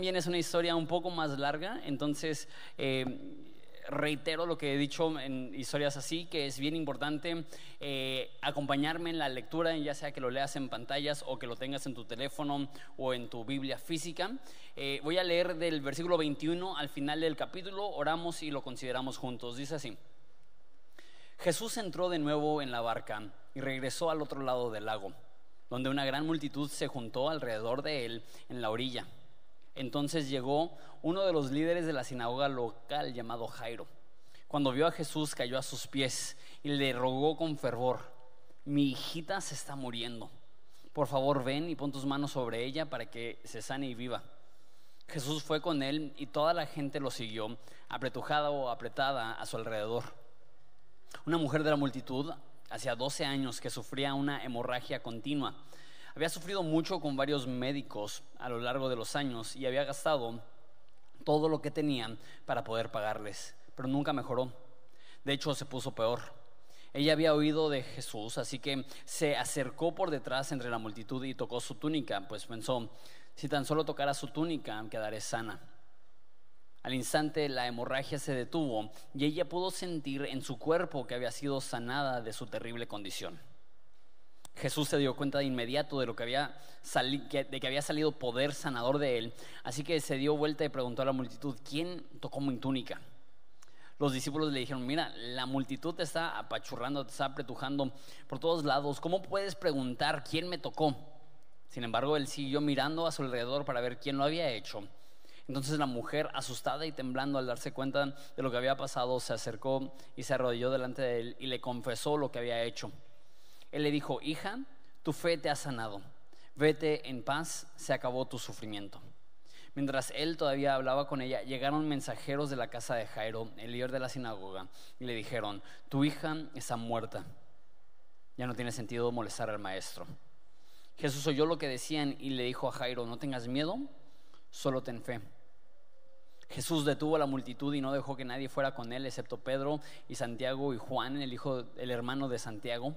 también es una historia un poco más larga, entonces eh, reitero lo que he dicho en historias así, que es bien importante eh, acompañarme en la lectura, ya sea que lo leas en pantallas o que lo tengas en tu teléfono o en tu Biblia física. Eh, voy a leer del versículo 21 al final del capítulo, oramos y lo consideramos juntos. Dice así. Jesús entró de nuevo en la barca y regresó al otro lado del lago, donde una gran multitud se juntó alrededor de él en la orilla. Entonces llegó uno de los líderes de la sinagoga local llamado Jairo. Cuando vio a Jesús cayó a sus pies y le rogó con fervor, mi hijita se está muriendo. Por favor ven y pon tus manos sobre ella para que se sane y viva. Jesús fue con él y toda la gente lo siguió, apretujada o apretada a su alrededor. Una mujer de la multitud, hacía 12 años, que sufría una hemorragia continua había sufrido mucho con varios médicos a lo largo de los años y había gastado todo lo que tenían para poder pagarles, pero nunca mejoró. De hecho, se puso peor. Ella había oído de Jesús, así que se acercó por detrás entre la multitud y tocó su túnica, pues pensó, si tan solo tocara su túnica, quedaré sana. Al instante la hemorragia se detuvo y ella pudo sentir en su cuerpo que había sido sanada de su terrible condición. Jesús se dio cuenta de inmediato de, lo que había de que había salido poder sanador de él, así que se dio vuelta y preguntó a la multitud, ¿quién tocó mi túnica? Los discípulos le dijeron, mira, la multitud te está apachurrando, te está apretujando por todos lados, ¿cómo puedes preguntar quién me tocó? Sin embargo, él siguió mirando a su alrededor para ver quién lo había hecho. Entonces la mujer, asustada y temblando al darse cuenta de lo que había pasado, se acercó y se arrodilló delante de él y le confesó lo que había hecho. Él le dijo, hija, tu fe te ha sanado, vete en paz, se acabó tu sufrimiento. Mientras él todavía hablaba con ella, llegaron mensajeros de la casa de Jairo, el líder de la sinagoga, y le dijeron, tu hija está muerta, ya no tiene sentido molestar al maestro. Jesús oyó lo que decían y le dijo a Jairo, no tengas miedo, solo ten fe. Jesús detuvo a la multitud y no dejó que nadie fuera con él, excepto Pedro y Santiago y Juan, el hijo, el hermano de Santiago.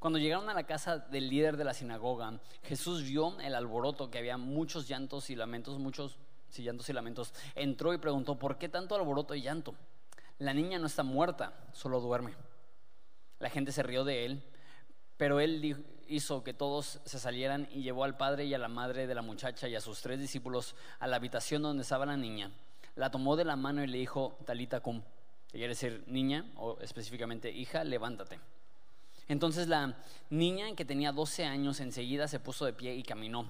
Cuando llegaron a la casa del líder de la sinagoga, Jesús vio el alboroto, que había muchos llantos y lamentos, muchos llantos y lamentos. Entró y preguntó, ¿por qué tanto alboroto y llanto? La niña no está muerta, solo duerme. La gente se rió de él, pero él hizo que todos se salieran y llevó al padre y a la madre de la muchacha y a sus tres discípulos a la habitación donde estaba la niña. La tomó de la mano y le dijo, Talita cum, que quiere decir niña o específicamente hija, levántate. Entonces la niña que tenía 12 años enseguida se puso de pie y caminó.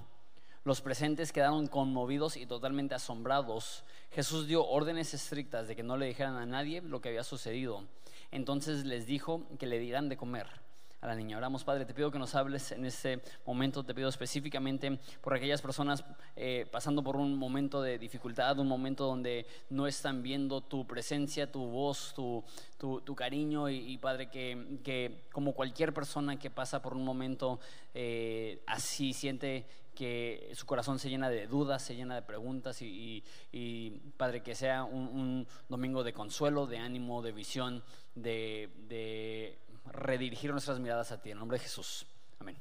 Los presentes quedaron conmovidos y totalmente asombrados. Jesús dio órdenes estrictas de que no le dijeran a nadie lo que había sucedido. Entonces les dijo que le dieran de comer a la niña. Oramos, Padre, te pido que nos hables en este momento, te pido específicamente por aquellas personas eh, pasando por un momento de dificultad, un momento donde no están viendo tu presencia, tu voz, tu, tu, cariño y, Padre, que, que, como cualquier persona que pasa por un momento eh, así siente que su corazón se llena de dudas, se llena de preguntas y, Padre, que sea un, un, domingo de consuelo, de ánimo, de visión, de, de redirigir nuestras miradas a ti. En nombre de Jesús. Amén.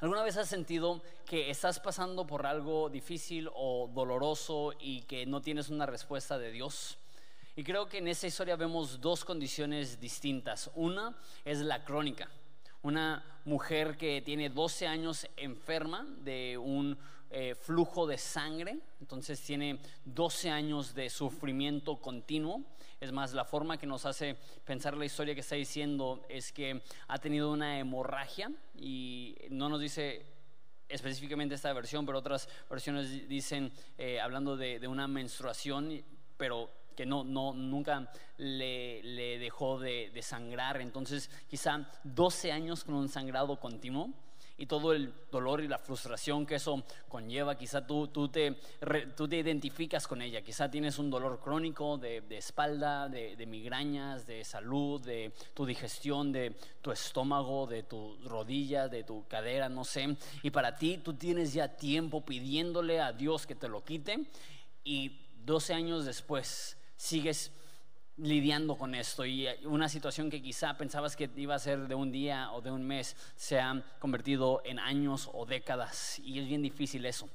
¿Alguna vez has sentido que estás pasando por algo difícil o doloroso y que no tienes una respuesta de Dios? Y creo que en esa historia vemos dos condiciones distintas. Una es la crónica. Una mujer que tiene 12 años enferma de un eh, flujo de sangre, entonces tiene 12 años de sufrimiento continuo. Es más, la forma que nos hace pensar la historia que está diciendo es que ha tenido una hemorragia y no nos dice específicamente esta versión, pero otras versiones dicen, eh, hablando de, una menstruación, pero que no, no, nunca le, dejó de, de, sangrar. Entonces, quizá 12 años con un sangrado continuo y todo el dolor y la frustración que eso conlleva. Quizá tú, tú, te, tú te identificas con ella, quizá tienes un dolor crónico de, espalda, de, migrañas, de salud, de tu digestión, de tu estómago, de tu rodilla, de tu cadera, no sé. Y para ti tú tienes ya tiempo pidiéndole a Dios que te lo quite y 12 años después sigues lidiando con esto y una situación que quizá pensabas que iba a ser de un día o de un mes se ha convertido en años o décadas y es bien difícil eso.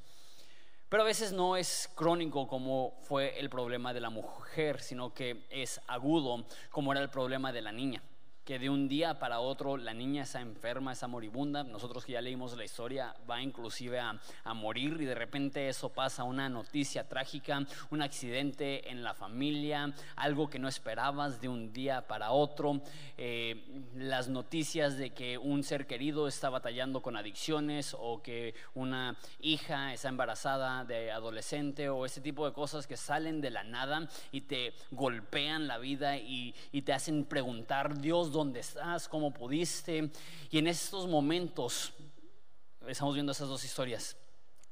Pero a veces no es crónico como fue el problema de la mujer, sino que es agudo como era el problema de la niña que de un día para otro la niña está enferma, está moribunda. Nosotros que ya leímos la historia, va inclusive a, morir y de repente eso pasa, una noticia trágica, un accidente en la familia, algo que no esperabas de un día para otro. Eh, las noticias de que un ser querido está batallando con adicciones o que una hija está embarazada de adolescente o ese tipo de cosas que salen de la nada y te golpean la vida y, y te hacen preguntar, Dios, dónde estás, cómo pudiste. Y en estos momentos, estamos viendo esas dos historias,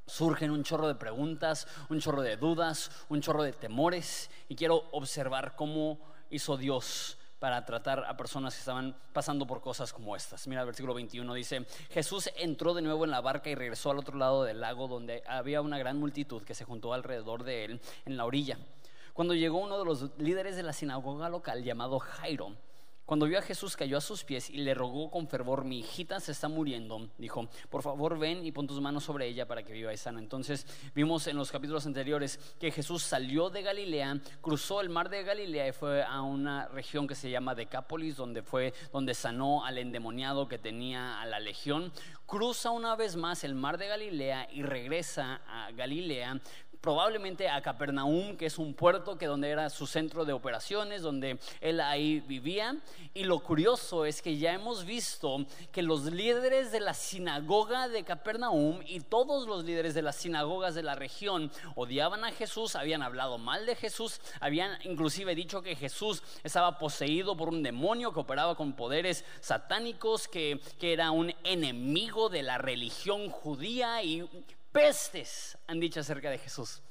surgen un chorro de preguntas, un chorro de dudas, un chorro de temores. Y quiero observar cómo hizo Dios para tratar a personas que estaban pasando por cosas como estas. Mira el versículo 21 dice, Jesús entró de nuevo en la barca y regresó al otro lado del lago donde había una gran multitud que se juntó alrededor de él en la orilla. Cuando llegó uno de los líderes de la sinagoga local llamado Jairo, cuando vio a Jesús cayó a sus pies y le rogó con fervor, mi hijita se está muriendo. Dijo, por favor ven y pon tus manos sobre ella para que viva y sana. Entonces vimos en los capítulos anteriores que Jesús salió de Galilea, cruzó el mar de Galilea y fue a una región que se llama Decápolis, donde fue donde sanó al endemoniado que tenía a la legión. Cruza una vez más el mar de Galilea y regresa a Galilea probablemente a Capernaum, que es un puerto que donde era su centro de operaciones, donde él ahí vivía. Y lo curioso es que ya hemos visto que los líderes de la sinagoga de Capernaum y todos los líderes de las sinagogas de la región odiaban a Jesús, habían hablado mal de Jesús, habían inclusive dicho que Jesús estaba poseído por un demonio que operaba con poderes satánicos, que, que era un enemigo de la religión judía y pestes han dicho acerca de Jesús.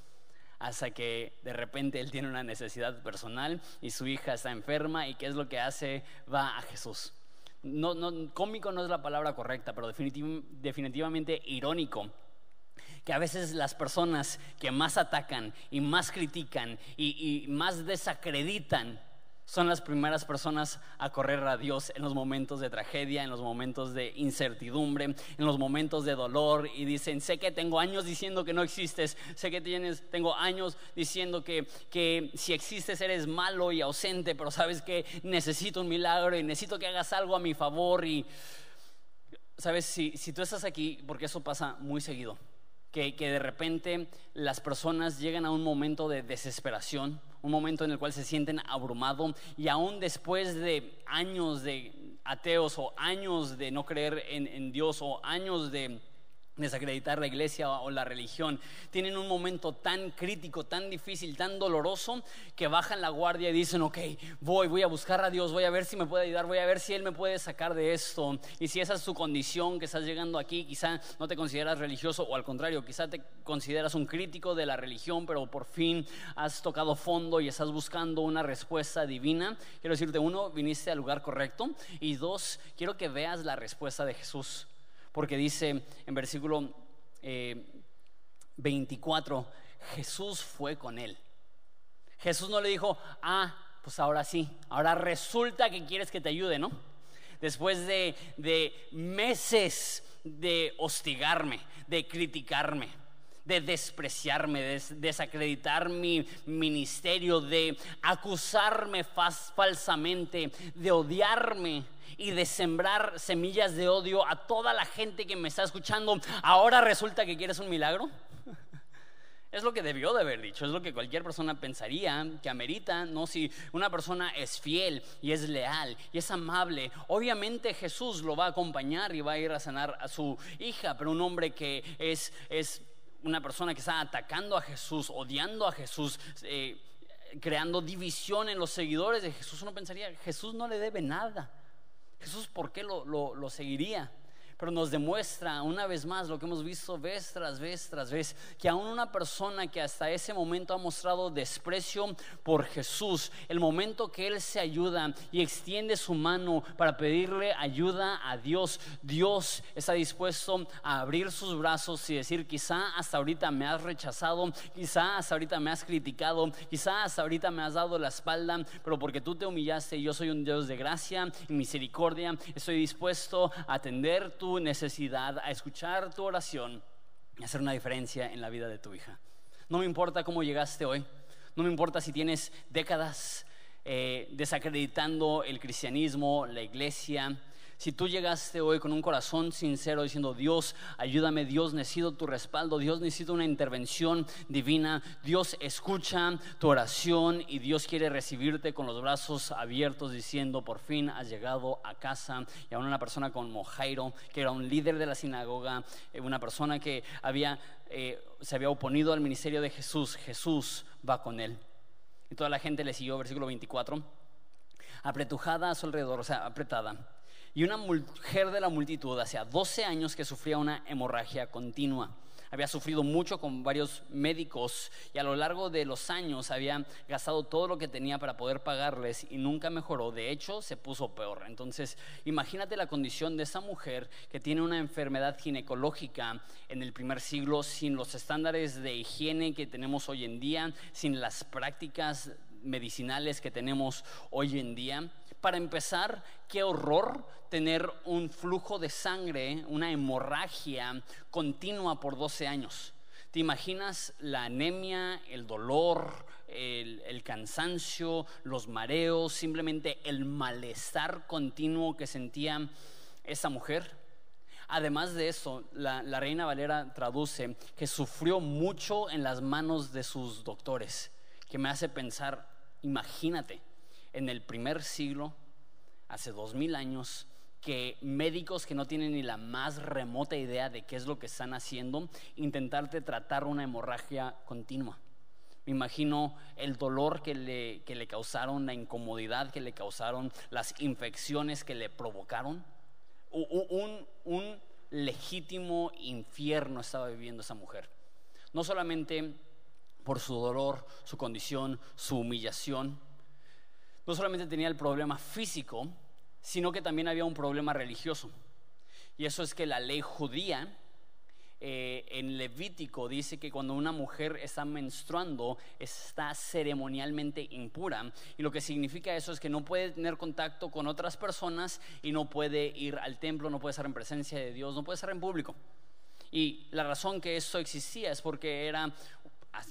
Hasta que de repente él tiene una necesidad personal y su hija está enferma y qué es lo que hace, va a Jesús. No, no, cómico no es la palabra correcta, pero definitivamente irónico que a veces las personas que más atacan y más critican y, y más desacreditan son las primeras personas a correr a Dios en los momentos de tragedia, en los momentos de incertidumbre, en los momentos de dolor y dicen, sé que tengo años diciendo que no existes, sé que tienes, tengo años diciendo que, que si existes eres malo y ausente, pero sabes que necesito un milagro y necesito que hagas algo a mi favor y, sabes, si, si tú estás aquí, porque eso pasa muy seguido, que, que de repente las personas llegan a un momento de desesperación, un momento en el cual se sienten abrumados y aún después de años de ateos o años de no creer en, en Dios o años de desacreditar la iglesia o la religión, tienen un momento tan crítico, tan difícil, tan doloroso, que bajan la guardia y dicen, ok, voy, voy a buscar a Dios, voy a ver si me puede ayudar, voy a ver si Él me puede sacar de esto. Y si esa es tu condición, que estás llegando aquí, quizá no te consideras religioso o al contrario, quizá te consideras un crítico de la religión, pero por fin has tocado fondo y estás buscando una respuesta divina. Quiero decirte, uno, viniste al lugar correcto y dos, quiero que veas la respuesta de Jesús porque dice en versículo 24, eh, Jesús fue con él. Jesús no le dijo, ah, pues ahora sí, ahora resulta que quieres que te ayude, ¿no? Después de, de meses de hostigarme, de criticarme, de despreciarme, de desacreditar mi ministerio, de acusarme falsamente, de odiarme y de sembrar semillas de odio a toda la gente que me está escuchando, ahora resulta que quieres un milagro. Es lo que debió de haber dicho, es lo que cualquier persona pensaría que amerita, ¿no? Si una persona es fiel y es leal y es amable, obviamente Jesús lo va a acompañar y va a ir a sanar a su hija, pero un hombre que es, es una persona que está atacando a Jesús, odiando a Jesús, eh, creando división en los seguidores de Jesús, uno pensaría, Jesús no le debe nada. Jesús, ¿por qué lo, lo, seguiría? Pero nos demuestra una vez más lo que hemos visto vez tras vez tras vez, que aún una persona que hasta ese momento ha mostrado desprecio por Jesús, el momento que Él se ayuda y extiende su mano para pedirle ayuda a Dios, Dios está dispuesto a abrir sus brazos y decir, quizá hasta ahorita me has rechazado, quizá hasta ahorita me has criticado, quizá hasta ahorita me has dado la espalda, pero porque tú te humillaste, yo soy un Dios de gracia y misericordia, estoy dispuesto a atender tu necesidad, a escuchar tu oración y hacer una diferencia en la vida de tu hija. No me importa cómo llegaste hoy, no me importa si tienes décadas eh, desacreditando el cristianismo, la iglesia, si tú llegaste hoy con un corazón sincero diciendo, Dios, ayúdame, Dios, necesito tu respaldo, Dios, necesito una intervención divina, Dios escucha tu oración y Dios quiere recibirte con los brazos abiertos diciendo, por fin has llegado a casa. Y aún una persona como Jairo, que era un líder de la sinagoga, eh, una persona que había, eh, se había oponido al ministerio de Jesús, Jesús va con él. Y toda la gente le siguió, versículo 24, apretujada a su alrededor, o sea, apretada y una mujer de la multitud, hacía 12 años que sufría una hemorragia continua. Había sufrido mucho con varios médicos y a lo largo de los años había gastado todo lo que tenía para poder pagarles y nunca mejoró. De hecho, se puso peor. Entonces, imagínate la condición de esa mujer que tiene una enfermedad ginecológica en el primer siglo sin los estándares de higiene que tenemos hoy en día, sin las prácticas medicinales que tenemos hoy en día. Para empezar, qué horror tener un flujo de sangre, una hemorragia continua por 12 años. ¿Te imaginas la anemia, el dolor, el, cansancio, los mareos, simplemente el malestar continuo que sentía esa mujer? Además de eso, la, Reina Valera traduce que sufrió mucho en las manos de sus doctores, que me hace pensar, imagínate, en el primer siglo, hace dos mil años, que médicos que no tienen ni la más remota idea de qué es lo que están haciendo, intentarte tratar una hemorragia continua. Me imagino el dolor que le, que le causaron, la incomodidad que le causaron, las infecciones que le provocaron. Un, un legítimo infierno estaba viviendo esa mujer. No solamente por su dolor, su condición, su humillación, no solamente tenía el problema físico, sino que también había un problema religioso. Y eso es que la ley judía eh, en Levítico dice que cuando una mujer está menstruando está ceremonialmente impura. Y lo que significa eso es que no puede tener contacto con otras personas y no puede ir al templo, no puede estar en presencia de Dios, no puede estar en público. Y la razón que eso existía es porque era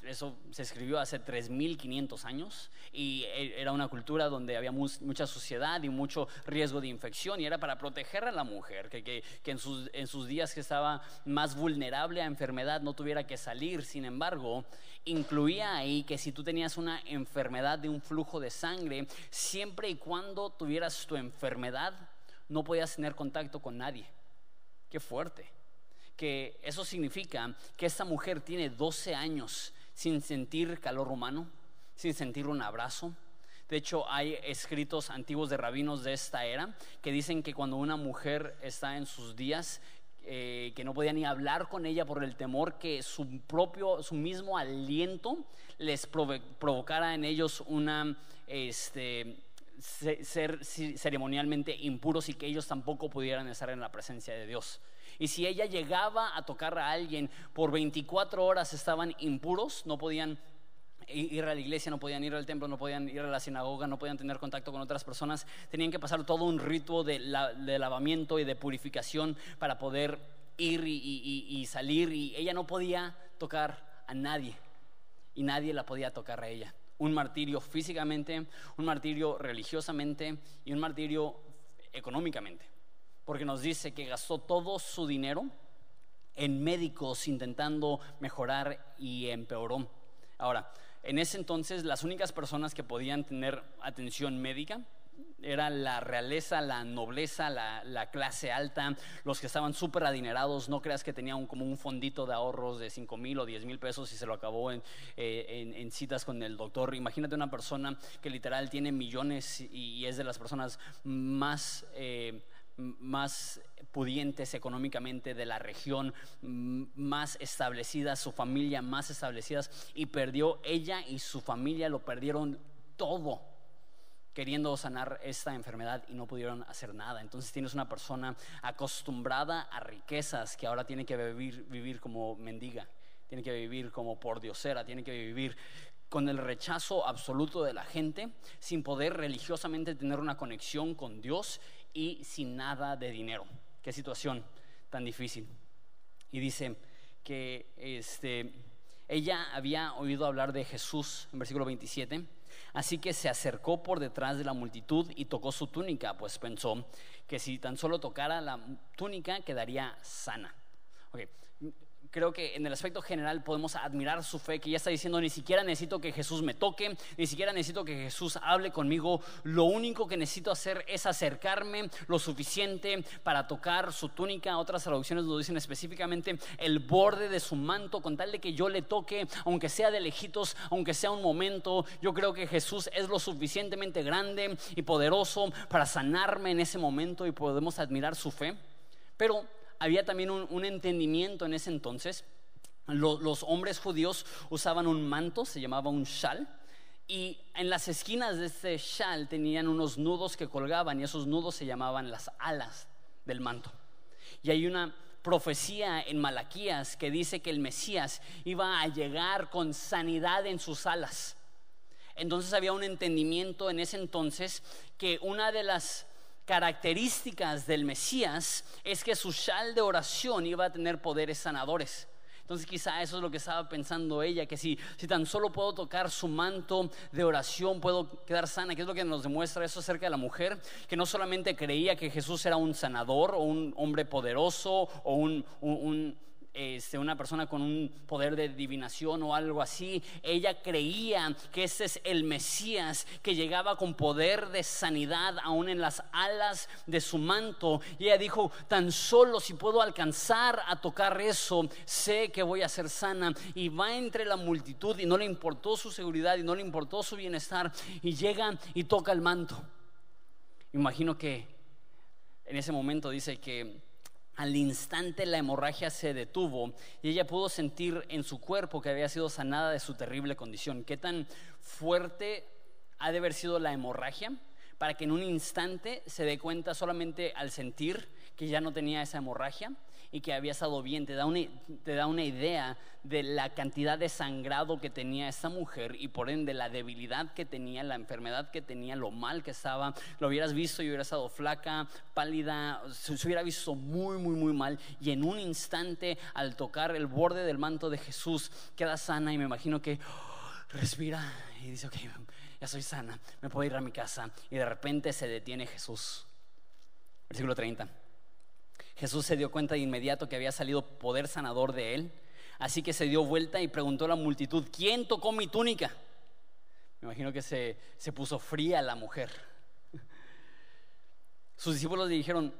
eso se escribió hace 3.500 años y e, era una cultura donde había mucha suciedad y mucho riesgo de infección y era para proteger a la mujer, que, en, sus, en sus días que estaba más vulnerable a enfermedad no tuviera que salir. Sin embargo, incluía ahí que si tú tenías una enfermedad de un flujo de sangre, siempre y cuando tuvieras tu enfermedad, no podías tener contacto con nadie. Qué fuerte que eso significa que esta mujer tiene 12 años sin sentir calor humano, sin sentir un abrazo. De hecho, hay escritos antiguos de rabinos de esta era que dicen que cuando una mujer está en sus días, eh, que no podía ni hablar con ella por el temor que su propio, su mismo aliento les provocara en ellos una, este, ser ceremonialmente impuros y que ellos tampoco pudieran estar en la presencia de Dios. Y si ella llegaba a tocar a alguien por 24 horas estaban impuros, no podían ir a la iglesia, no podían ir al templo, no podían ir a la sinagoga, no podían tener contacto con otras personas, tenían que pasar todo un ritual de, lavamiento y de purificación para poder ir y, salir. Y ella no podía tocar a nadie y nadie la podía tocar a ella. Un martirio físicamente, un martirio religiosamente y un martirio económicamente porque nos dice que gastó todo su dinero en médicos intentando mejorar y empeoró. Ahora, en ese entonces las únicas personas que podían tener atención médica era la realeza, la nobleza, la, clase alta, los que estaban súper adinerados, no creas que tenían como un fondito de ahorros de 5 mil o 10 mil pesos y se lo acabó eh, en, citas con el doctor. Imagínate una persona que literal tiene millones y, es de las personas más... Eh, más pudientes económicamente de la región, más establecidas, su familia más establecidas, y perdió ella y su familia, lo perdieron todo queriendo sanar esta enfermedad y no pudieron hacer nada. Entonces tienes una persona acostumbrada a riquezas que ahora tiene que vivir, como mendiga, tiene que vivir como por diosera, tiene que vivir con el rechazo absoluto de la gente, sin poder religiosamente tener una conexión con Dios y sin nada de dinero. Qué situación tan difícil. Y dice que este, ella había oído hablar de Jesús en versículo 27. Así que se acercó por detrás de la multitud y tocó su túnica, pues pensó que si tan solo tocara la túnica quedaría sana. Creo que en el aspecto general podemos admirar su fe, que ya está diciendo, ni siquiera necesito que Jesús me toque, ni siquiera necesito que Jesús hable conmigo, lo único que necesito hacer es acercarme lo suficiente para tocar su túnica. Otras traducciones nos dicen específicamente el borde de su manto, con tal de que yo le toque, aunque sea de lejitos, aunque sea un momento. Yo creo que Jesús es lo suficientemente grande y poderoso para sanarme en ese momento y podemos admirar su fe. Pero había también un, entendimiento en ese entonces. Los, hombres judíos usaban un manto, se llamaba un shal, y en las esquinas de este shal tenían unos nudos que colgaban y esos nudos se llamaban las alas del manto. Y hay una profecía en Malaquías que dice que el Mesías iba a llegar con sanidad en sus alas. Entonces había un entendimiento en ese entonces que una de las características del Mesías es que su shal de oración iba a tener poderes sanadores. Entonces quizá eso es lo que estaba pensando ella, que si, si tan solo puedo tocar su manto de oración, puedo quedar sana, que es lo que nos demuestra eso acerca de la mujer, que no solamente creía que Jesús era un sanador o un hombre poderoso o un este, una persona con un poder de divinación o algo así. Ella creía que ese es el Mesías que llegaba con poder de sanidad aún en las alas de su manto. Y ella dijo, tan solo si puedo alcanzar a tocar eso, sé que voy a ser sana. Y va entre la multitud y no le importó su seguridad y no le importó su bienestar. Y llega y toca el manto. Imagino que en ese momento dice que al instante la hemorragia se detuvo y ella pudo sentir en su cuerpo que había sido sanada de su terrible condición. ¿Qué tan fuerte ha de haber sido la hemorragia para que en un instante se dé cuenta solamente al sentir que ya no tenía esa hemorragia? Y que había estado bien, te da, una, te da una idea de la cantidad de sangrado que tenía esta mujer y por ende la debilidad que tenía, la enfermedad que tenía, lo mal que estaba. Lo hubieras visto y hubiera estado flaca, pálida, se hubiera visto muy, muy, muy mal. Y en un instante, al tocar el borde del manto de Jesús, queda sana y me imagino que respira y dice, ok, ya soy sana, me puedo ir a mi casa. Y de repente se detiene Jesús. Versículo 30. Jesús se dio cuenta de inmediato que había salido poder sanador de él, así que se dio vuelta y preguntó a la multitud, ¿quién tocó mi túnica? Me imagino que se, se puso fría la mujer. Sus discípulos le dijeron,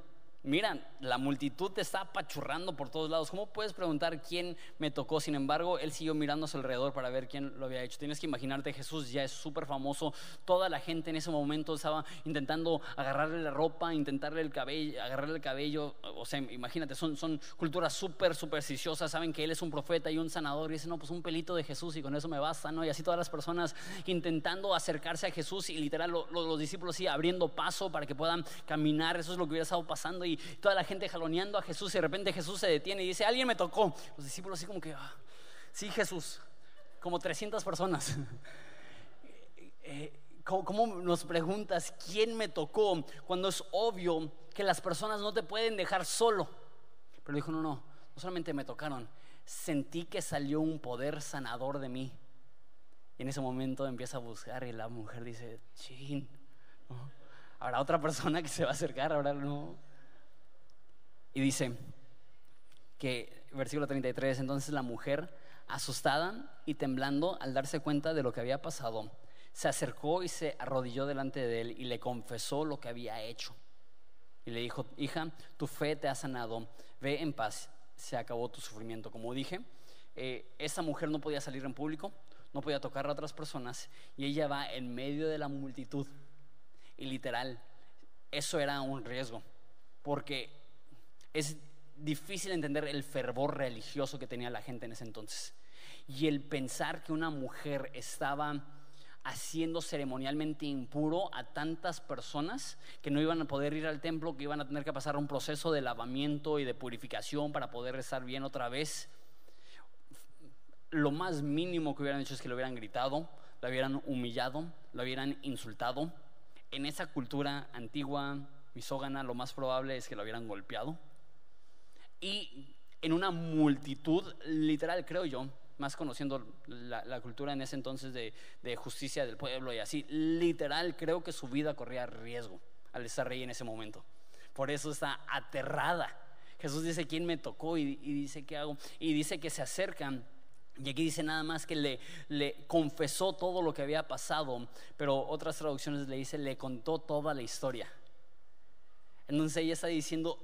Mira, la multitud te está apachurrando por todos lados. ¿Cómo puedes preguntar quién me tocó? Sin embargo, él siguió mirando a su alrededor para ver quién lo había hecho. Tienes que imaginarte, Jesús ya es súper famoso. Toda la gente en ese momento estaba intentando agarrarle la ropa, intentarle el cabello, agarrarle el cabello. O sea, imagínate, son, son culturas súper supersticiosas. Saben que él es un profeta y un sanador. Y dicen, no, pues un pelito de Jesús y con eso me basta, ¿no? Y así todas las personas intentando acercarse a Jesús y literal los discípulos sí abriendo paso para que puedan caminar. Eso es lo que hubiera estado pasando y toda la gente jaloneando a Jesús y de repente Jesús se detiene y dice, alguien me tocó. Los discípulos así como que, ah, sí Jesús, como 300 personas. Eh, ¿Cómo, nos preguntas quién me tocó cuando es obvio que las personas no te pueden dejar solo? Pero dijo, no, no, no solamente me tocaron, sentí que salió un poder sanador de mí. Y en ese momento empieza a buscar y la mujer dice, chin, habrá otra persona que se va a acercar, ahora no. Y dice que, versículo 33, entonces la mujer, asustada y temblando al darse cuenta de lo que había pasado, se acercó y se arrodilló delante de él y le confesó lo que había hecho. Y le dijo, hija, tu fe te ha sanado, ve en paz, se acabó tu sufrimiento. Como dije, eh, esa mujer no podía salir en público, no podía tocar a otras personas y ella va en medio de la multitud. Y literal, eso era un riesgo, porque es difícil entender el fervor religioso que tenía la gente en ese entonces. Y el pensar que una mujer estaba haciendo ceremonialmente impuro a tantas personas que no iban a poder ir al templo, que iban a tener que pasar un proceso de lavamiento y de purificación para poder estar bien otra vez. Lo más mínimo que hubieran hecho es que lo hubieran gritado, lo hubieran humillado, lo hubieran insultado. En esa cultura antigua, misógana, lo más probable es que lo hubieran golpeado. Y en una multitud, literal creo yo, más conociendo la, cultura en ese entonces de, de, justicia del pueblo y así, literal creo que su vida corría riesgo al estar rey en ese momento. Por eso está aterrada. Jesús dice, ¿quién me tocó? Y, dice, ¿qué hago? Y dice que se acercan. Y aquí dice nada más que le, le confesó todo lo que había pasado, pero otras traducciones le dice, le contó toda la historia. Entonces ella está diciendo,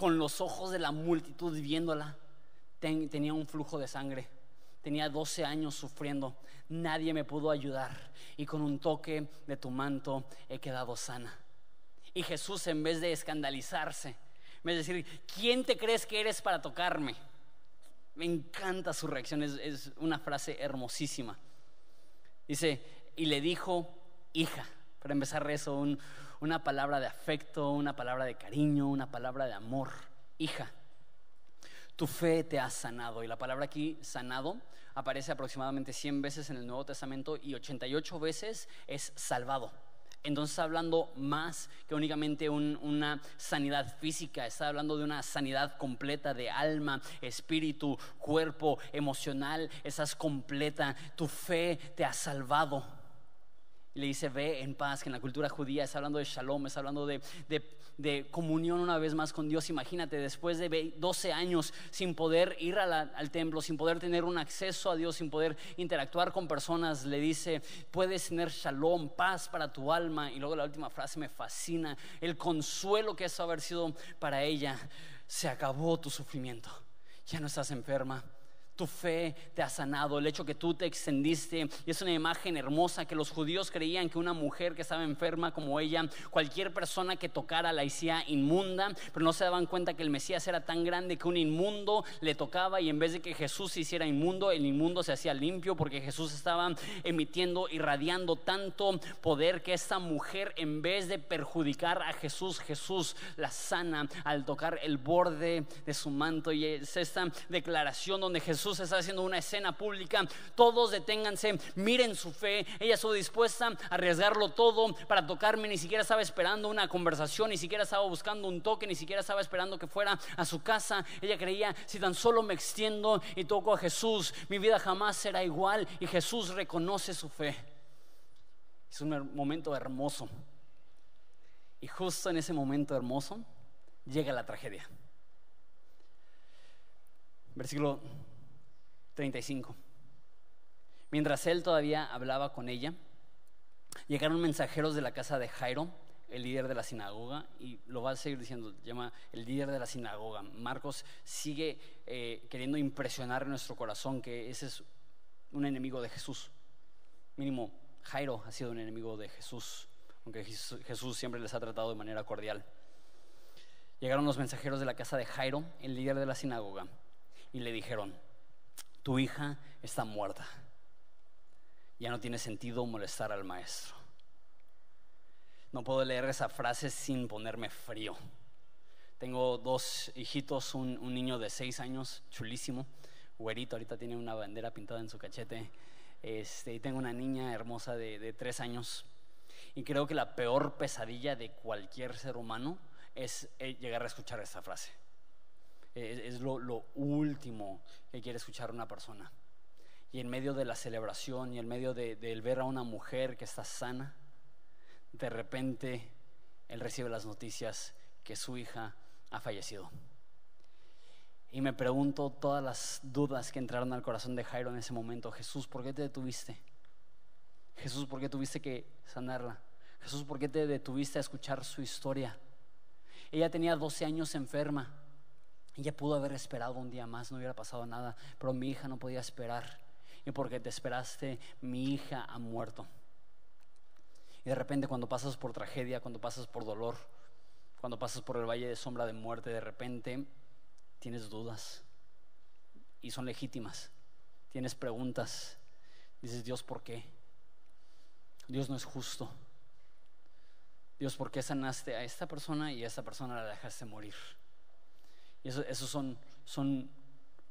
con los ojos de la multitud viéndola, tenía un flujo de sangre. Tenía 12 años sufriendo, nadie me pudo ayudar y con un toque de tu manto he quedado sana. Y Jesús en vez de escandalizarse, me decir, ¿quién te crees que eres para tocarme? Me encanta su reacción, es, una frase hermosísima. Dice, y le dijo, hija, para empezar eso, una palabra de afecto, una palabra de cariño, una palabra de amor, hija, tu fe te ha sanado. Y la palabra aquí, sanado, aparece aproximadamente 100 veces en el Nuevo Testamento y 88 veces es salvado. Entonces está hablando más que únicamente una sanidad física, está hablando de una sanidad completa de alma, espíritu, cuerpo, emocional, estás completa, tu fe te ha salvado. Y le dice, ve en paz, que en la cultura judía está hablando de shalom, está hablando de, de, comunión una vez más con Dios. Imagínate, después de 12 años sin poder ir al templo, sin poder tener un acceso a Dios, sin poder interactuar con personas, le dice, puedes tener shalom, paz para tu alma. Y luego la última frase me fascina, el consuelo que eso haber sido para ella. Se acabó tu sufrimiento, ya no estás enferma tu fe te ha sanado, el hecho que tú te extendiste. Y es una imagen hermosa que los judíos creían que una mujer que estaba enferma como ella, cualquier persona que tocara la hacía inmunda, pero no se daban cuenta que el Mesías era tan grande que un inmundo le tocaba y en vez de que Jesús se hiciera inmundo, el inmundo se hacía limpio porque Jesús estaba emitiendo, irradiando tanto poder que esta mujer en vez de perjudicar a Jesús, Jesús la sana al tocar el borde de su manto. Y es esta declaración donde Jesús está haciendo una escena pública, todos deténganse, miren su fe, ella estuvo dispuesta a arriesgarlo todo para tocarme, ni siquiera estaba esperando una conversación, ni siquiera estaba buscando un toque, ni siquiera estaba esperando que fuera a su casa, ella creía, si tan solo me extiendo y toco a Jesús, mi vida jamás será igual y Jesús reconoce su fe. Es un momento hermoso. Y justo en ese momento hermoso llega la tragedia. Versículo 35. Mientras él todavía hablaba con ella, llegaron mensajeros de la casa de Jairo, el líder de la sinagoga, y lo va a seguir diciendo, llama el líder de la sinagoga. Marcos sigue eh, queriendo impresionar nuestro corazón que ese es un enemigo de Jesús. Mínimo, Jairo ha sido un enemigo de Jesús, aunque Jesús siempre les ha tratado de manera cordial. Llegaron los mensajeros de la casa de Jairo, el líder de la sinagoga, y le dijeron, tu hija está muerta. Ya no tiene sentido molestar al maestro. No puedo leer esa frase sin ponerme frío. Tengo dos hijitos, un, niño de seis años, chulísimo, güerito, ahorita tiene una bandera pintada en su cachete. Este, y tengo una niña hermosa de, tres años. Y creo que la peor pesadilla de cualquier ser humano es eh, llegar a escuchar esta frase es, lo, último que quiere escuchar una persona. Y en medio de la celebración y en medio de, ver a una mujer que está sana, de repente él recibe las noticias que su hija ha fallecido. Y me pregunto todas las dudas que entraron al corazón de Jairo en ese momento. Jesús, ¿por qué te detuviste? Jesús, ¿por qué tuviste que sanarla? Jesús, ¿por qué te detuviste a escuchar su historia? Ella tenía 12 años enferma. Ella pudo haber esperado un día más, no hubiera pasado nada, pero mi hija no podía esperar. Y porque te esperaste, mi hija ha muerto. Y de repente cuando pasas por tragedia, cuando pasas por dolor, cuando pasas por el valle de sombra de muerte, de repente tienes dudas. Y son legítimas. Tienes preguntas. Dices, Dios, ¿por qué? Dios no es justo. Dios, ¿por qué sanaste a esta persona y a esta persona la dejaste morir? Y eso, son, son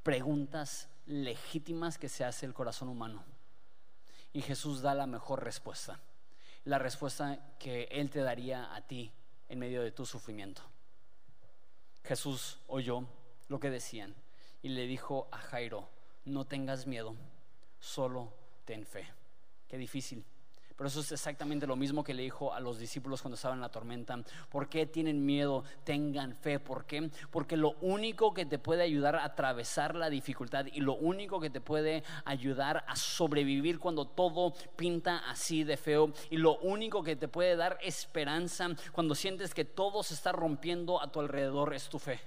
preguntas legítimas que se hace el corazón humano. Y Jesús da la mejor respuesta. La respuesta que Él te daría a ti en medio de tu sufrimiento. Jesús oyó lo que decían. y le dijo a Jairo, no tengas miedo, solo ten fe. Qué difícil. Pero eso es exactamente lo mismo que le dijo a los discípulos cuando estaban en la tormenta. ¿Por qué tienen miedo? Tengan fe. ¿Por qué? Porque lo único que te puede ayudar a atravesar la dificultad y lo único que te puede ayudar a sobrevivir cuando todo pinta así de feo y lo único que te puede dar esperanza cuando sientes que todo se está rompiendo a tu alrededor es tu fe.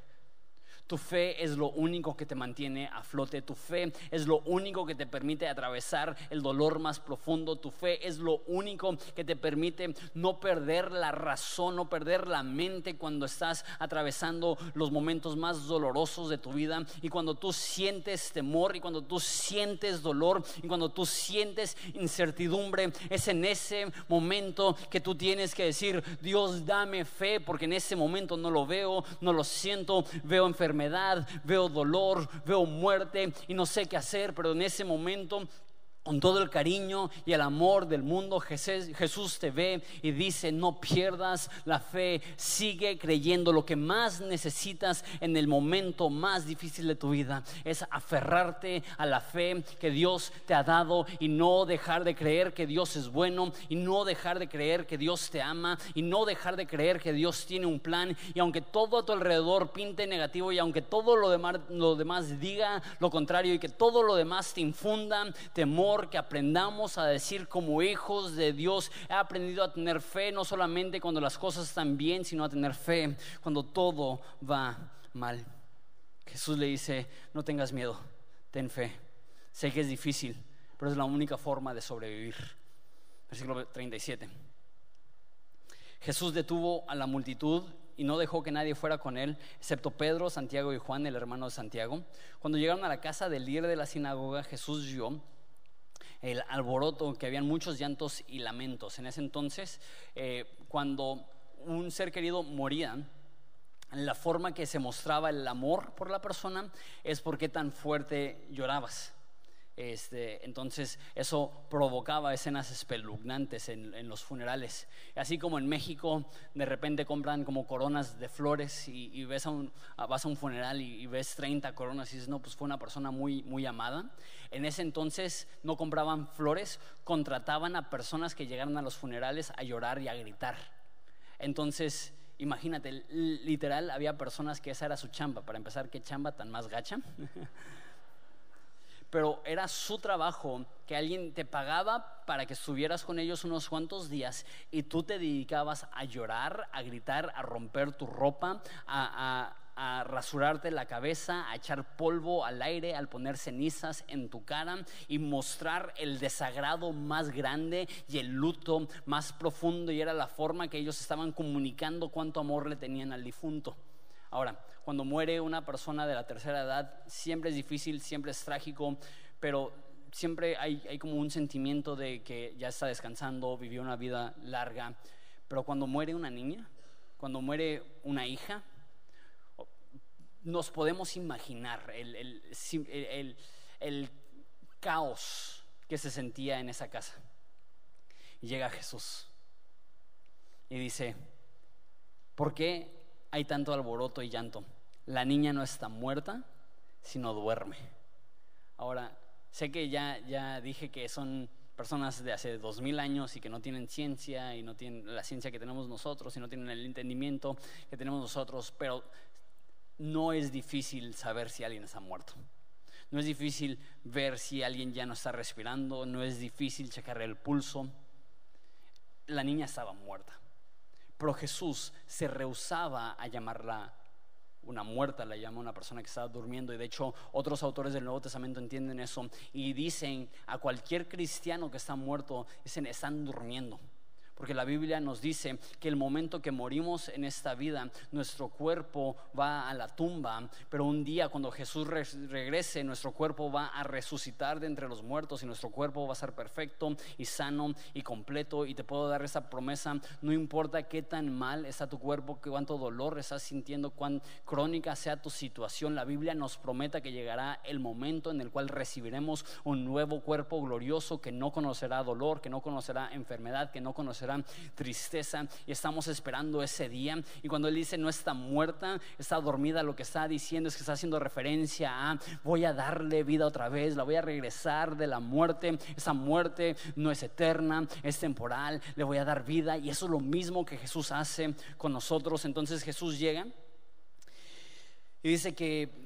Tu fe es lo único que te mantiene a flote. Tu fe es lo único que te permite atravesar el dolor más profundo. Tu fe es lo único que te permite no perder la razón, no perder la mente cuando estás atravesando los momentos más dolorosos de tu vida. Y cuando tú sientes temor y cuando tú sientes dolor y cuando tú sientes incertidumbre, es en ese momento que tú tienes que decir, Dios dame fe, porque en ese momento no lo veo, no lo siento, veo enfermedad veo dolor, veo muerte y no sé qué hacer, pero en ese momento con todo el cariño y el amor del mundo, Jesús te ve y dice, no pierdas la fe, sigue creyendo. Lo que más necesitas en el momento más difícil de tu vida es aferrarte a la fe que Dios te ha dado y no dejar de creer que Dios es bueno y no dejar de creer que Dios te ama y no dejar de creer que Dios tiene un plan. Y aunque todo a tu alrededor pinte negativo y aunque todo lo demás, lo demás diga lo contrario y que todo lo demás te infunda temor, que aprendamos a decir como hijos de Dios. He aprendido a tener fe no solamente cuando las cosas están bien, sino a tener fe cuando todo va mal. Jesús le dice, no tengas miedo, ten fe. Sé que es difícil, pero es la única forma de sobrevivir. Versículo 37. Jesús detuvo a la multitud y no dejó que nadie fuera con él, excepto Pedro, Santiago y Juan, el hermano de Santiago. Cuando llegaron a la casa del líder de la sinagoga, Jesús vio el alboroto, que habían muchos llantos y lamentos. En ese entonces, eh, cuando un ser querido moría, la forma que se mostraba el amor por la persona es porque tan fuerte llorabas. Este, entonces eso provocaba escenas espeluznantes en, los funerales. Así como en México de repente compran como coronas de flores y, ves a un, vas a un funeral y, ves 30 coronas y dices, no, pues fue una persona muy, muy amada. En ese entonces no compraban flores, contrataban a personas que llegaran a los funerales a llorar y a gritar. Entonces, imagínate, literal había personas que esa era su chamba. Para empezar, ¿qué chamba tan más gacha? pero era su trabajo, que alguien te pagaba para que estuvieras con ellos unos cuantos días y tú te dedicabas a llorar, a gritar, a romper tu ropa, a, rasurarte la cabeza, a echar polvo al aire, al poner cenizas en tu cara y mostrar el desagrado más grande y el luto más profundo y era la forma que ellos estaban comunicando cuánto amor le tenían al difunto. Ahora, cuando muere una persona de la tercera edad, siempre es difícil, siempre es trágico, pero siempre hay, como un sentimiento de que ya está descansando, vivió una vida larga. Pero cuando muere una niña, cuando muere una hija, nos podemos imaginar el, el caos que se sentía en esa casa. Y llega Jesús y dice, ¿por qué hay tanto alboroto y llanto. La niña no está muerta, sino duerme. Ahora, sé que ya, ya dije que son personas de hace dos mil años y que no tienen ciencia y no tienen la ciencia que tenemos nosotros y no tienen el entendimiento que tenemos nosotros, pero no es difícil saber si alguien está muerto. No es difícil ver si alguien ya no está respirando, no es difícil checar el pulso. La niña estaba muerta. Pero Jesús se rehusaba a llamarla una muerta, la llama una persona que estaba durmiendo. Y de hecho, otros autores del Nuevo Testamento entienden eso y dicen a cualquier cristiano que está muerto, dicen, están durmiendo. Porque la Biblia nos dice que el momento que morimos en esta vida, nuestro cuerpo va a la tumba, pero un día cuando Jesús regrese, nuestro cuerpo va a resucitar de entre los muertos y nuestro cuerpo va a ser perfecto y sano y completo. Y te puedo dar esa promesa, no importa qué tan mal está tu cuerpo, cuánto dolor estás sintiendo, cuán crónica sea tu situación, la Biblia nos promete que llegará el momento en el cual recibiremos un nuevo cuerpo glorioso que no conocerá dolor, que no conocerá enfermedad, que no conocerá tristeza y estamos esperando ese día. Y cuando Él dice no está muerta, está dormida, lo que está diciendo es que está haciendo referencia a voy a darle vida otra vez, la voy a regresar de la muerte. Esa muerte no es eterna, es temporal, le voy a dar vida y eso es lo mismo que Jesús hace con nosotros. Entonces Jesús llega y dice que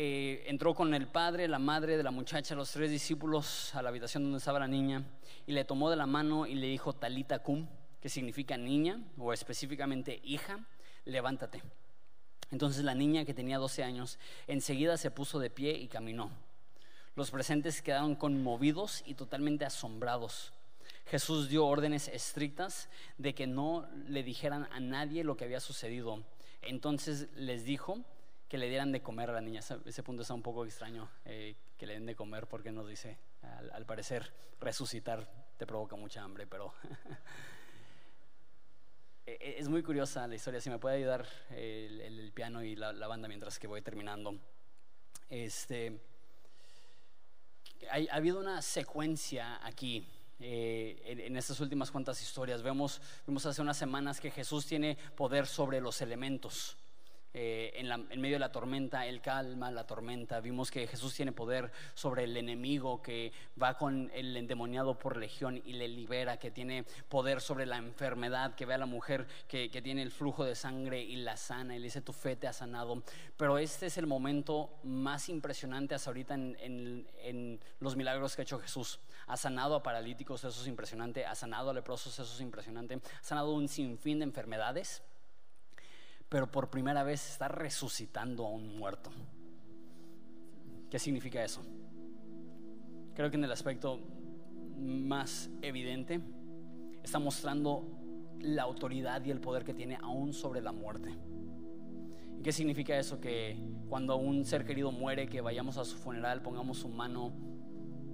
eh, entró con el padre, la madre de la muchacha, los tres discípulos a la habitación donde estaba la niña y le tomó de la mano y le dijo talita cum, que significa niña o específicamente hija, levántate. Entonces la niña que tenía 12 años enseguida se puso de pie y caminó. Los presentes quedaron conmovidos y totalmente asombrados. Jesús dio órdenes estrictas de que no le dijeran a nadie lo que había sucedido. Entonces les dijo, que le dieran de comer a la niña. Ese punto está un poco extraño, eh, que le den de comer porque nos dice, al, parecer, resucitar te provoca mucha hambre, pero e, e, es muy curiosa la historia. Si me puede ayudar el, piano y la, banda mientras que voy terminando. Este, ha habido una secuencia aquí. Eh, en, en, estas últimas cuantas historias vemos, vimos hace unas semanas que Jesús tiene poder sobre los elementos. Eh, en, medio de la tormenta, Él calma la tormenta. Vimos que Jesús tiene poder sobre el enemigo, que va con el endemoniado por legión y le libera, que tiene poder sobre la enfermedad, que ve a la mujer que, tiene el flujo de sangre y la sana y le dice, tu fe te ha sanado. Pero este es el momento más impresionante hasta ahorita en, en los milagros que ha hecho Jesús. Ha sanado a paralíticos, eso es impresionante. Ha sanado a leprosos, eso es impresionante. Ha sanado un sinfín de enfermedades pero por primera vez está resucitando a un muerto. ¿Qué significa eso? Creo que en el aspecto más evidente está mostrando la autoridad y el poder que tiene aún sobre la muerte. ¿Y qué significa eso? Que cuando un ser querido muere, que vayamos a su funeral, pongamos su mano,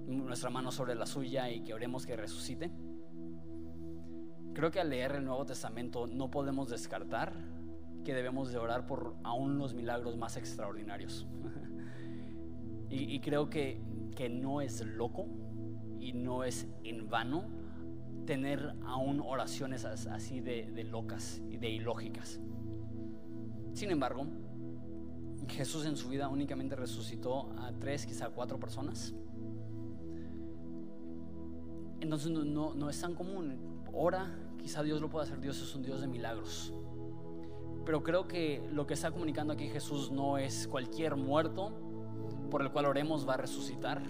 nuestra mano sobre la suya y que oremos que resucite. Creo que al leer el Nuevo Testamento no podemos descartar que debemos de orar por aún los milagros más extraordinarios. y, creo que, que no es loco y no es en vano tener aún oraciones así de, de, locas y de ilógicas. Sin embargo, Jesús en su vida únicamente resucitó a tres, quizá cuatro personas. Entonces no, no es tan común. Ora, quizá Dios lo pueda hacer. Dios es un Dios de milagros. Pero creo que lo que está comunicando aquí Jesús no es cualquier muerto por el cual oremos va a resucitar.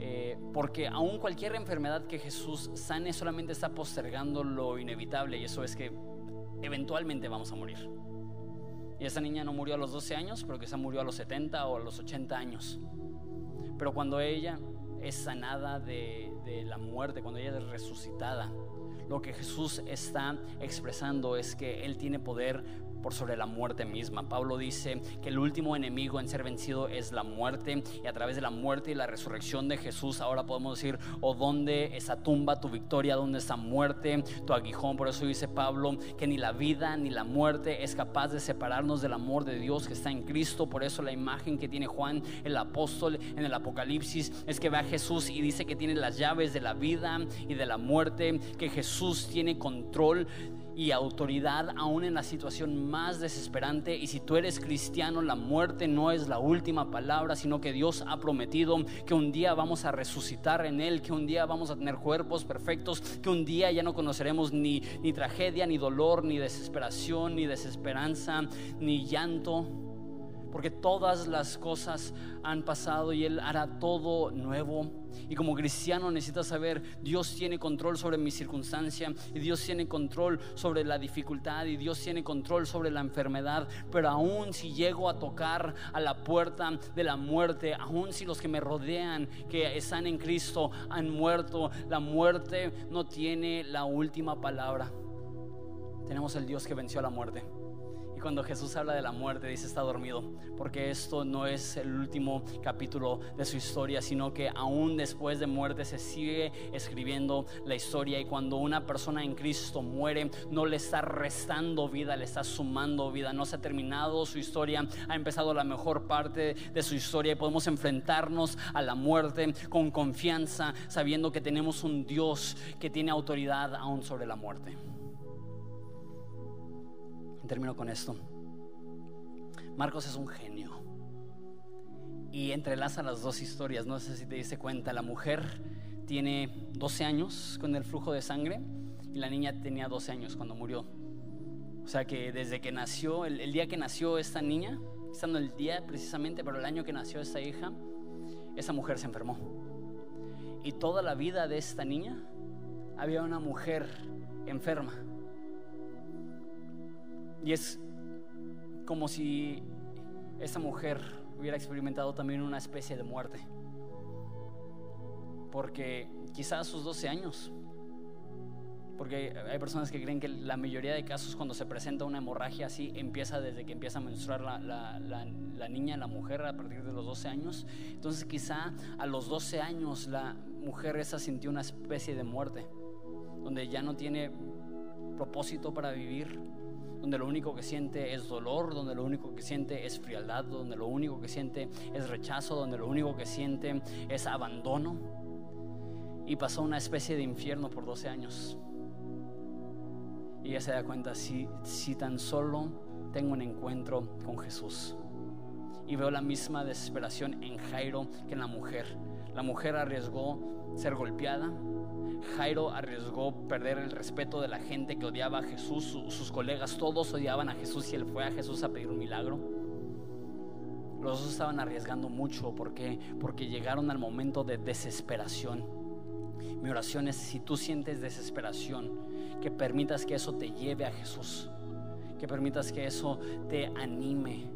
Eh, porque aún cualquier enfermedad que Jesús sane solamente está postergando lo inevitable y eso es que eventualmente vamos a morir. Y esa niña no murió a los 12 años, pero quizá murió a los 70 o a los 80 años. Pero cuando ella es sanada de, de la muerte, cuando ella es resucitada, lo que Jesús está expresando es que Él tiene poder por sobre la muerte misma. Pablo dice que el último enemigo en ser vencido es la muerte y a través de la muerte y la resurrección de Jesús ahora podemos decir, o oh, dónde esa tumba, tu victoria, dónde está muerte, tu aguijón. Por eso dice Pablo que ni la vida ni la muerte es capaz de separarnos del amor de Dios que está en Cristo. Por eso la imagen que tiene Juan el apóstol en el Apocalipsis es que ve a Jesús y dice que tiene las llaves de la vida y de la muerte, que Jesús tiene control y autoridad aún en la situación más desesperante. Y si tú eres cristiano, la muerte no es la última palabra, sino que Dios ha prometido que un día vamos a resucitar en Él, que un día vamos a tener cuerpos perfectos, que un día ya no conoceremos ni, ni tragedia, ni dolor, ni desesperación, ni desesperanza, ni llanto porque todas las cosas han pasado y Él hará todo nuevo. Y como cristiano necesitas saber, Dios tiene control sobre mi circunstancia y Dios tiene control sobre la dificultad y Dios tiene control sobre la enfermedad. Pero aún si llego a tocar a la puerta de la muerte, aún si los que me rodean, que están en Cristo, han muerto, la muerte no tiene la última palabra. Tenemos el Dios que venció a la muerte cuando Jesús habla de la muerte, dice está dormido, porque esto no es el último capítulo de su historia, sino que aún después de muerte se sigue escribiendo la historia y cuando una persona en Cristo muere, no le está restando vida, le está sumando vida, no se ha terminado su historia, ha empezado la mejor parte de su historia y podemos enfrentarnos a la muerte con confianza, sabiendo que tenemos un Dios que tiene autoridad aún sobre la muerte. Termino con esto. Marcos es un genio y entrelaza las dos historias. No sé si te diste cuenta, la mujer tiene 12 años con el flujo de sangre y la niña tenía 12 años cuando murió. O sea que desde que nació, el, día que nació esta niña, estando el día precisamente, pero el año que nació esta hija, esa mujer se enfermó. Y toda la vida de esta niña había una mujer enferma. Y es como si esa mujer hubiera experimentado también una especie de muerte. Porque quizás a sus 12 años, porque hay personas que creen que la mayoría de casos cuando se presenta una hemorragia así empieza desde que empieza a menstruar la, la, niña, la mujer a partir de los 12 años. Entonces quizá a los 12 años la mujer esa sintió una especie de muerte, donde ya no tiene propósito para vivir, donde lo único que siente es dolor, donde lo único que siente es frialdad, donde lo único que siente es rechazo, donde lo único que siente es abandono. Y pasó una especie de infierno por 12 años. Y ella se da cuenta, si, si tan solo tengo un encuentro con Jesús. Y veo la misma desesperación en Jairo que en la mujer. La mujer arriesgó ser golpeada, Jairo arriesgó perder el respeto de la gente que odiaba a Jesús, sus colegas todos odiaban a Jesús y él fue a Jesús a pedir un milagro. Los dos estaban arriesgando mucho. Porque porque llegaron al momento de desesperación. Mi oración es si tú sientes desesperación, que permitas que eso te lleve a Jesús, que permitas que eso te anime,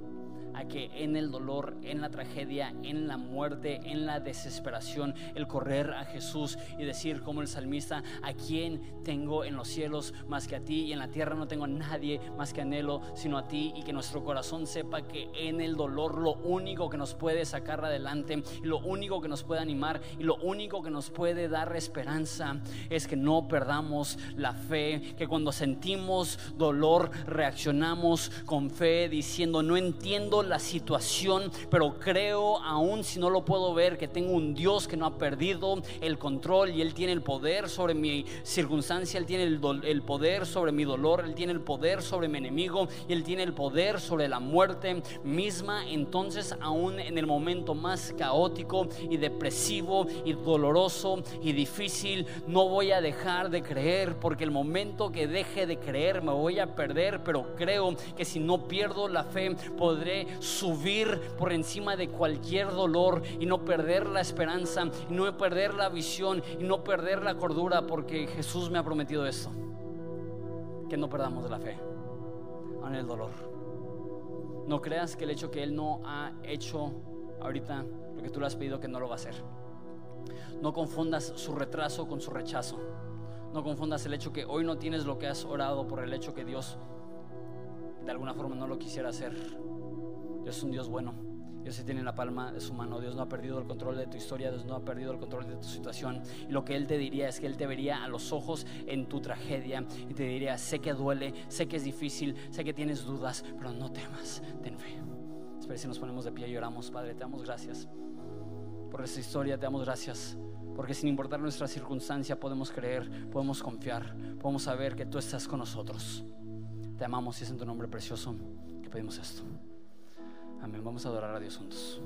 a que en el dolor, en la tragedia, en la muerte, en la desesperación, el correr a Jesús y decir como el salmista, ¿a quién tengo en los cielos más que a ti? Y en la tierra no tengo a nadie más que anhelo, sino a ti. Y que nuestro corazón sepa que en el dolor lo único que nos puede sacar adelante, y lo único que nos puede animar y lo único que nos puede dar esperanza es que no perdamos la fe, que cuando sentimos dolor reaccionamos con fe diciendo, no entiendo la situación, pero creo, aún si no lo puedo ver, que tengo un Dios que no ha perdido el control y Él tiene el poder sobre mi circunstancia, Él tiene el, poder sobre mi dolor, Él tiene el poder sobre mi enemigo y Él tiene el poder sobre la muerte misma. Entonces, aún en el momento más caótico y depresivo y doloroso y difícil, no voy a dejar de creer, porque el momento que deje de creer me voy a perder, pero creo que si no pierdo la fe, podré subir por encima de cualquier dolor y no perder la esperanza y no perder la visión y no perder la cordura porque Jesús me ha prometido esto. Que no perdamos la fe en el dolor. No creas que el hecho que Él no ha hecho ahorita lo que tú le has pedido que no lo va a hacer. No confundas su retraso con su rechazo. No confundas el hecho que hoy no tienes lo que has orado por el hecho que Dios de alguna forma no lo quisiera hacer. Dios es un Dios bueno. Dios se tiene en la palma de su mano. Dios no ha perdido el control de tu historia. Dios no ha perdido el control de tu situación. Y lo que Él te diría es que Él te vería a los ojos en tu tragedia y te diría, sé que duele, sé que es difícil, sé que tienes dudas, pero no temas, ten fe. Espera si nos ponemos de pie y oramos, Padre, te damos gracias por esta historia, te damos gracias. Porque sin importar nuestra circunstancia podemos creer, podemos confiar, podemos saber que tú estás con nosotros. Te amamos y es en tu nombre precioso que pedimos esto. Amén. Vamos a adorar a Dios juntos.